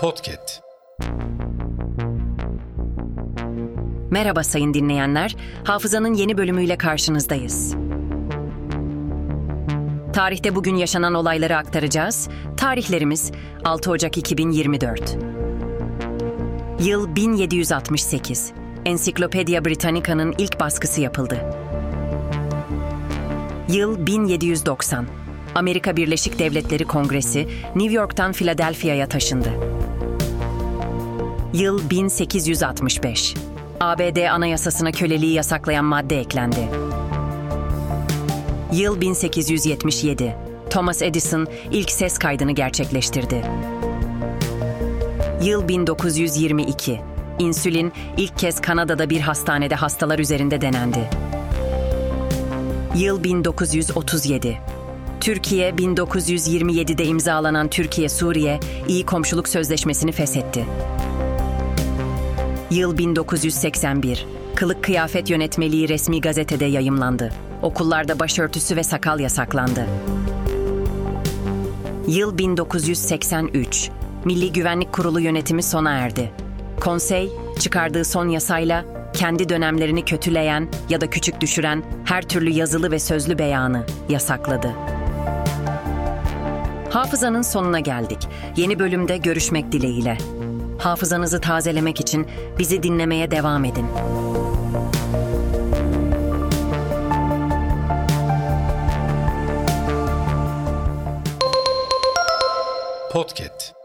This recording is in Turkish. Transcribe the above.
Podcast. Merhaba sayın dinleyenler, Hafızanın yeni bölümüyle karşınızdayız. Tarihte bugün yaşanan olayları aktaracağız. Tarihlerimiz 6 Ocak 2024. Yıl 1768. Encyclopedia Britannica'nın ilk baskısı yapıldı. Yıl 1790. Amerika Birleşik Devletleri Kongresi New York'tan Philadelphia'ya taşındı. Yıl 1865. ABD Anayasasına köleliği yasaklayan madde eklendi. Yıl 1877. Thomas Edison ilk ses kaydını gerçekleştirdi. Yıl 1922. İnsülin ilk kez Kanada'da bir hastanede hastalar üzerinde denendi. Yıl 1937. Türkiye 1927'de imzalanan Türkiye-Suriye İyi Komşuluk Sözleşmesi'ni feshetti. Yıl 1981. Kılık kıyafet yönetmeliği resmi gazetede yayımlandı. Okullarda başörtüsü ve sakal yasaklandı. Yıl 1983. Milli Güvenlik Kurulu yönetimi sona erdi. Konsey, çıkardığı son yasayla kendi dönemlerini kötüleyen ya da küçük düşüren her türlü yazılı ve sözlü beyanı yasakladı. Hafızanın sonuna geldik. Yeni bölümde görüşmek dileğiyle. Hafızanızı tazelemek için bizi dinlemeye devam edin. Podcast.